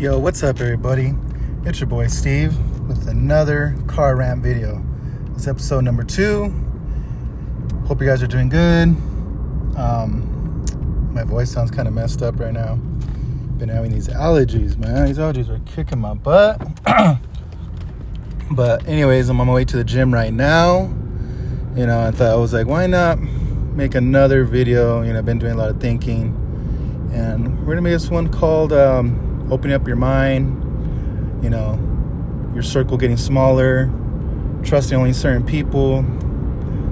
Yo, what's up, everybody? It's your boy Steve with another car rant video. It's episode number two. Hope you guys are doing good. Um, my voice sounds kind of messed up right now. Been having these allergies, man. These allergies are kicking my butt. but, anyways, I'm on my way to the gym right now. You know, I thought I was like, why not make another video? You know, I've been doing a lot of thinking, and we're gonna make this one called. Um, opening up your mind, you know, your circle getting smaller, trusting only certain people,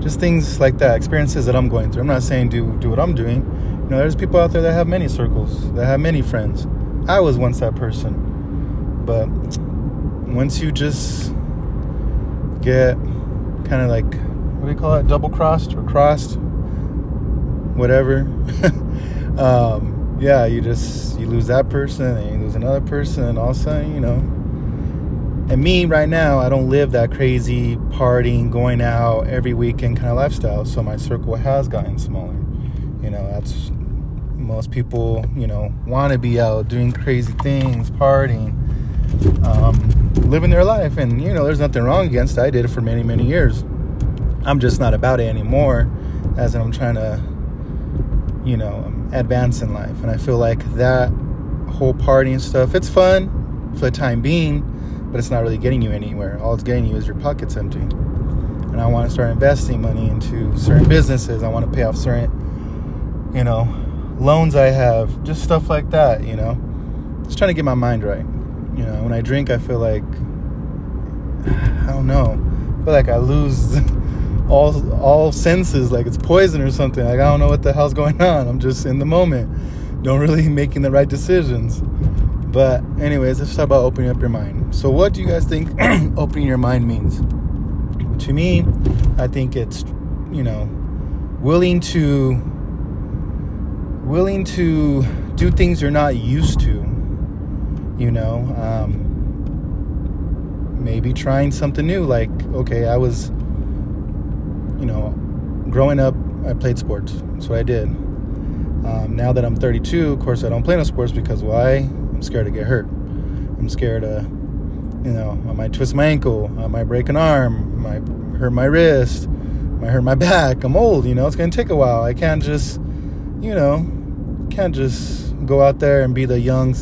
just things like that, experiences that I'm going through. I'm not saying do do what I'm doing. You know, there's people out there that have many circles, that have many friends. I was once that person. But once you just get kind of like what do you call it? Double crossed or crossed? Whatever. um, yeah, you just you lose that person and you lose another person, and all of a sudden, you know. And me right now, I don't live that crazy partying, going out every weekend kind of lifestyle. So my circle has gotten smaller. You know, that's most people, you know, want to be out doing crazy things, partying, um, living their life. And, you know, there's nothing wrong against it. I did it for many, many years. I'm just not about it anymore, as I'm trying to, you know, advance in life. And I feel like that whole party and stuff, it's fun for the time being, but it's not really getting you anywhere. All it's getting you is your pockets empty. And I want to start investing money into certain businesses. I want to pay off certain, you know, loans I have, just stuff like that, you know. Just trying to get my mind right. You know, when I drink, I feel like, I don't know, I feel like I lose. all all senses like it's poison or something. Like I don't know what the hell's going on. I'm just in the moment. Don't really making the right decisions. But anyways, let's talk about opening up your mind. So what do you guys think opening your mind means? To me, I think it's you know, willing to willing to do things you're not used to. You know, um, maybe trying something new. Like, okay, I was you know, growing up, I played sports. That's what I did. Um, now that I'm 32, of course, I don't play no sports because why? I'm scared to get hurt. I'm scared to, you know, I might twist my ankle, I might break an arm, I might hurt my wrist, I might hurt my back. I'm old, you know, it's gonna take a while. I can't just, you know, can't just go out there and be the young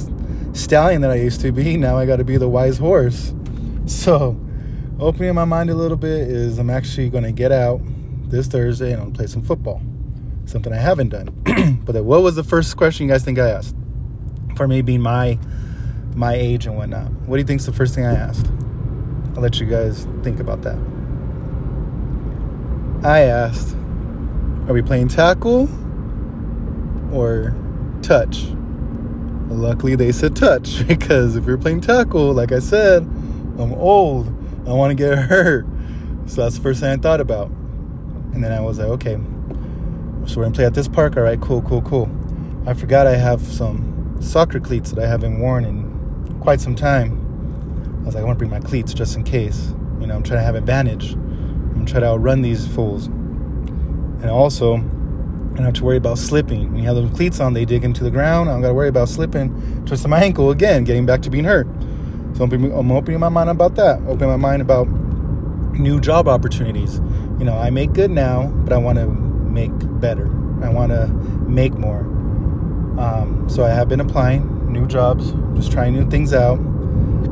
stallion that I used to be. Now I got to be the wise horse. So, opening my mind a little bit is I'm actually going to get out this Thursday and I'll play some football. Something I haven't done. but what was the first question you guys think I asked? For me being my my age and whatnot. What do you think's the first thing I asked? I'll let you guys think about that. I asked, are we playing tackle or touch? Luckily, they said touch because if you're playing tackle, like I said, I'm old. I want to get hurt. So that's the first thing I thought about. And then I was like, okay, so we're gonna play at this park. All right, cool, cool, cool. I forgot I have some soccer cleats that I haven't worn in quite some time. I was like, I want to bring my cleats just in case. You know, I'm trying to have advantage. I'm trying to outrun these fools. And also, I don't have to worry about slipping. When you have those cleats on, they dig into the ground. I don't got to worry about slipping, twisting my ankle again, getting back to being hurt. So I'm opening my mind about that. Opening my mind about new job opportunities. You know, I make good now, but I want to make better. I want to make more. Um, so I have been applying new jobs, just trying new things out.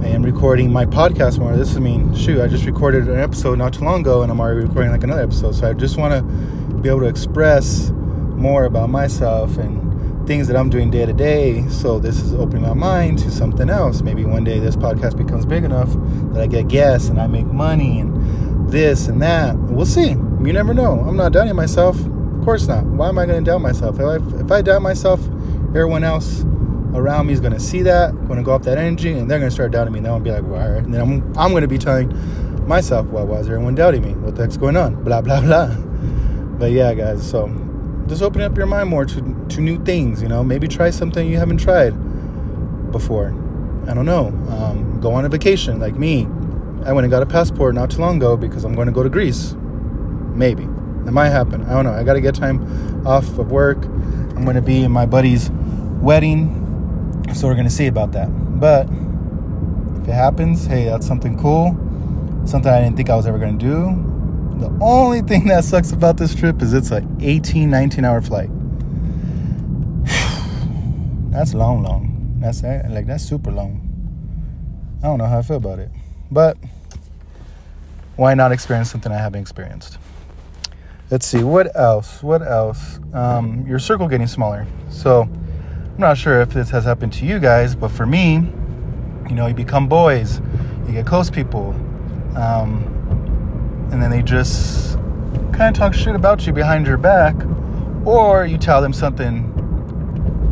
I am recording my podcast more. This I mean, shoot, I just recorded an episode not too long ago, and I'm already recording like another episode. So I just want to be able to express more about myself and things that I'm doing day to day. So this is opening my mind to something else. Maybe one day this podcast becomes big enough that I get guests and I make money and this and that. We'll see. You never know. I'm not doubting myself. Of course not. Why am I going to doubt myself? If I, if I doubt myself, everyone else around me is going to see that, going to go off that energy, and they're going to start doubting me. And they'll be like, well, all right. And then I'm, I'm going to be telling myself, well, why is everyone doubting me? What the heck's going on? Blah, blah, blah. But yeah, guys, so just open up your mind more to, to new things, you know. Maybe try something you haven't tried before. I don't know. Um, go on a vacation like me. I went and got a passport not too long ago because I'm going to go to Greece. Maybe. It might happen. I don't know. I got to get time off of work. I'm going to be in my buddy's wedding. So we're going to see about that. But if it happens, hey, that's something cool. Something I didn't think I was ever going to do. The only thing that sucks about this trip is it's an 18, 19 hour flight. that's long, long. That's like that's super long. I don't know how I feel about it. But why not experience something I haven't experienced? Let's see, what else? What else? Um, your circle getting smaller. So I'm not sure if this has happened to you guys, but for me, you know, you become boys, you get close people, um, and then they just kind of talk shit about you behind your back, or you tell them something,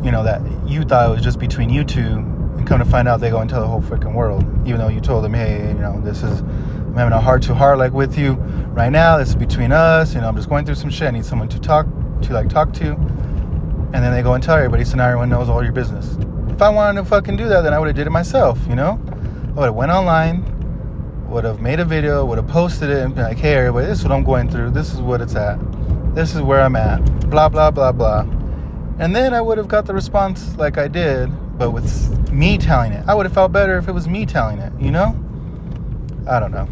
you know, that you thought was just between you two, and come to find out they go and tell the whole freaking world, even though you told them, hey, you know, this is I'm having a heart to heart like with you right now. This is between us. You know, I'm just going through some shit. I need someone to talk to, like talk to. And then they go and tell everybody, so now everyone knows all your business. If I wanted to fucking do that, then I would have did it myself. You know, I would have went online, would have made a video, would have posted it, and be like, hey, everybody, this is what I'm going through. This is what it's at. This is where I'm at. Blah blah blah blah. And then I would have got the response like I did, but with me telling it. I would have felt better if it was me telling it. You know. I don't know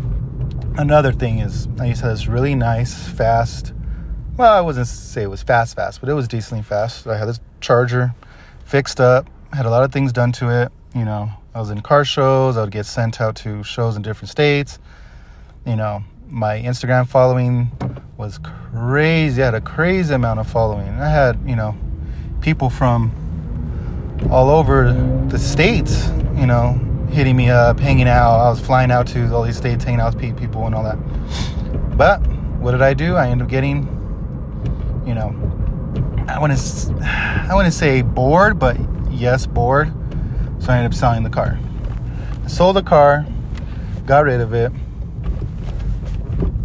another thing is I used to have this really nice, fast. Well, I wasn't say it was fast, fast, but it was decently fast. I had this charger fixed up, had a lot of things done to it. You know, I was in car shows. I would get sent out to shows in different states. You know, my Instagram following was crazy. I had a crazy amount of following. I had, you know, people from all over the states, you know, hitting me up, hanging out. I was flying out to all these states, hanging out with people and all that. But what did I do? I ended up getting, you know, I want to, I want to say bored, but yes, bored. So I ended up selling the car. I sold the car, got rid of it,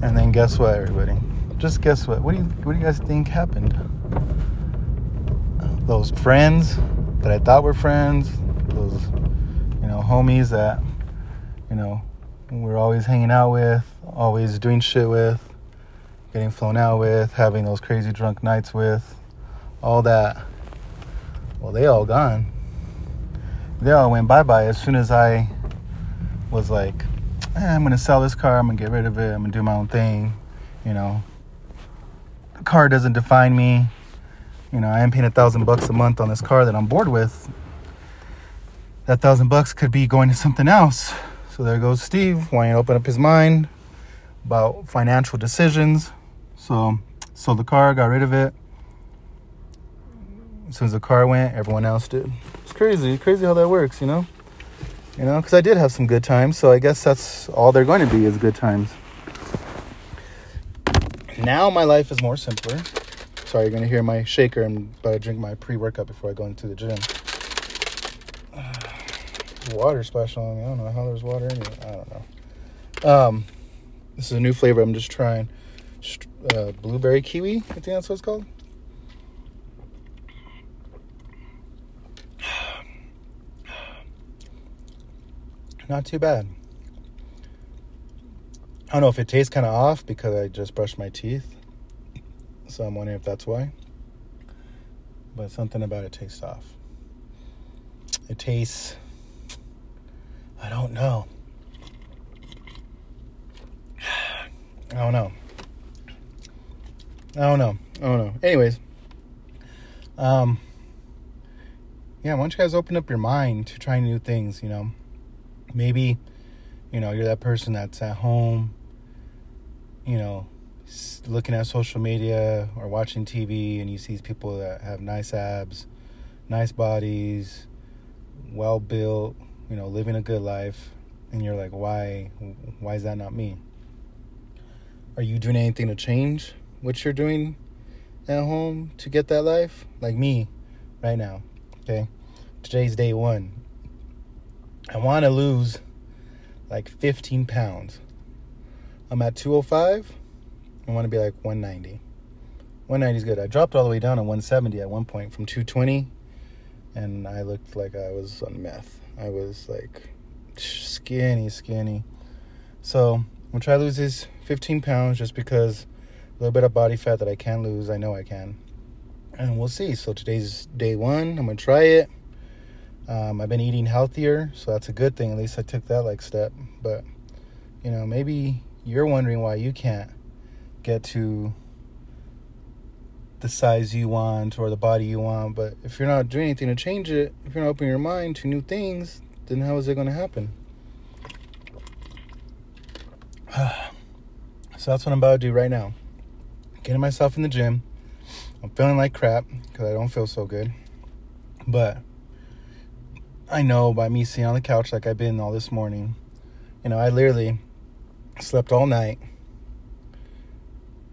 and then guess what, everybody? Just guess what? What do you, what do you guys think happened? Those friends that I thought were friends, those you know, homies that, you know, we're always hanging out with, always doing shit with, getting flown out with, having those crazy drunk nights with, all that. Well, they all gone. They all went bye bye as soon as I was like, eh, I'm gonna sell this car, I'm gonna get rid of it, I'm gonna do my own thing, you know. The car doesn't define me. You know, I am paying a thousand bucks a month on this car that I'm bored with that thousand bucks could be going to something else. So there goes Steve wanting to open up his mind about financial decisions. So sold the car, got rid of it. As soon as the car went, everyone else did. It's crazy, crazy how that works, you know. You know, because I did have some good times, so I guess that's all they're going to be is good times. Now my life is more simpler. Sorry, you're gonna hear my shaker. I'm about to drink my pre-workout before I go into the gym water splashing on me. I don't know how there's water in it. I don't know. Um, this is a new flavor I'm just trying. Uh, blueberry kiwi. I think that's what it's called. Not too bad. I don't know if it tastes kind of off because I just brushed my teeth. So I'm wondering if that's why. But something about it tastes off. It tastes I don't know. I don't know. I don't know. I don't know. Anyways, um, yeah, why don't you guys open up your mind to trying new things? You know, maybe, you know, you're that person that's at home, you know, looking at social media or watching TV, and you see people that have nice abs, nice bodies, well built you know, living a good life, and you're like, why, why is that not me? Are you doing anything to change what you're doing at home to get that life? Like me, right now. Okay, today's day one. I want to lose like 15 pounds. I'm at 205. I want to be like 190. 190 is good. I dropped all the way down to 170 at one point from 220, and I looked like I was on meth. I was like skinny, skinny. So I'm gonna try to lose these 15 pounds just because a little bit of body fat that I can lose, I know I can. And we'll see. So today's day one. I'm gonna try it. Um, I've been eating healthier, so that's a good thing. At least I took that like step. But you know, maybe you're wondering why you can't get to the size you want or the body you want. But if you're not doing anything to change it, if you're not opening your mind to new things, then how is it going to happen? so that's what I'm about to do right now. Getting myself in the gym. I'm feeling like crap because I don't feel so good. But I know by me sitting on the couch like I've been all this morning, you know, I literally slept all night.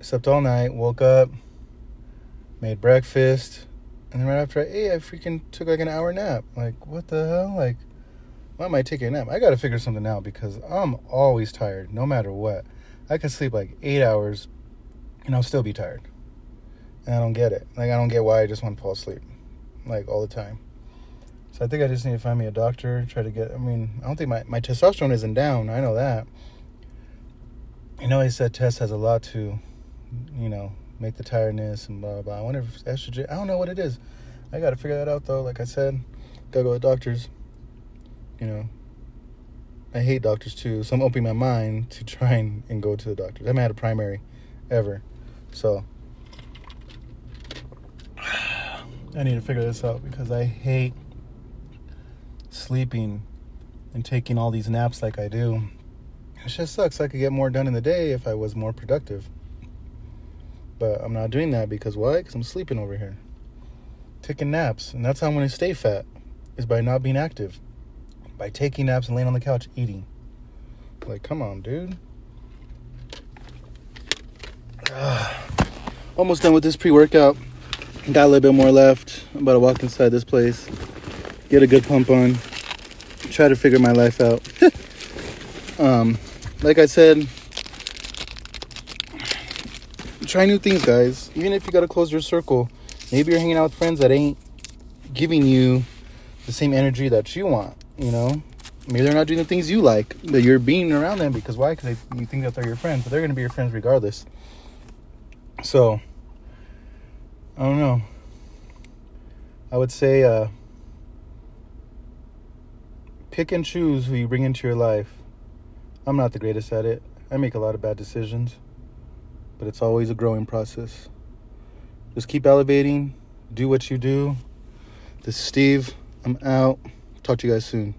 Slept all night, woke up, made breakfast, and then right after I ate, I freaking took like an hour nap. Like, what the hell? Like, why am I taking a nap? I gotta figure something out because I'm always tired, no matter what. I could sleep like eight hours and I'll still be tired. And I don't get it. Like, I don't get why I just want to fall asleep, like, all the time. So I think I just need to find me a doctor, try to get. I mean, I don't think my, my testosterone isn't down. I know that. You know, he said test has a lot to, you know, make the tiredness and blah, blah, blah. I wonder if estrogen. I don't know what it is. I got to figure that out, though. Like I said, got to go to doctors. You know, I hate doctors too. So I'm opening my mind to try and, and go to the doctors. I haven't had a primary ever. So I need to figure this out because I hate sleeping and taking all these naps like I do. It just sucks. I could get more done in the day if I was more productive. But I'm not doing that because why? Because I'm sleeping over here. Taking naps. And that's how I'm going to stay fat, is by not being active. By taking naps and laying on the couch eating. Like, come on, dude. Almost done with this pre workout. Got a little bit more left. I'm about to walk inside this place, get a good pump on, try to figure my life out. um, like I said, try new things, guys. Even if you gotta close your circle, maybe you're hanging out with friends that ain't giving you the same energy that you want. You know, maybe they're not doing the things you like, but you're being around them because why? Because you think that they're your friends, but they're gonna be your friends regardless. So, I don't know. I would say uh, pick and choose who you bring into your life. I'm not the greatest at it. I make a lot of bad decisions, but it's always a growing process. Just keep elevating, do what you do. This is Steve. I'm out. Talk to you guys soon.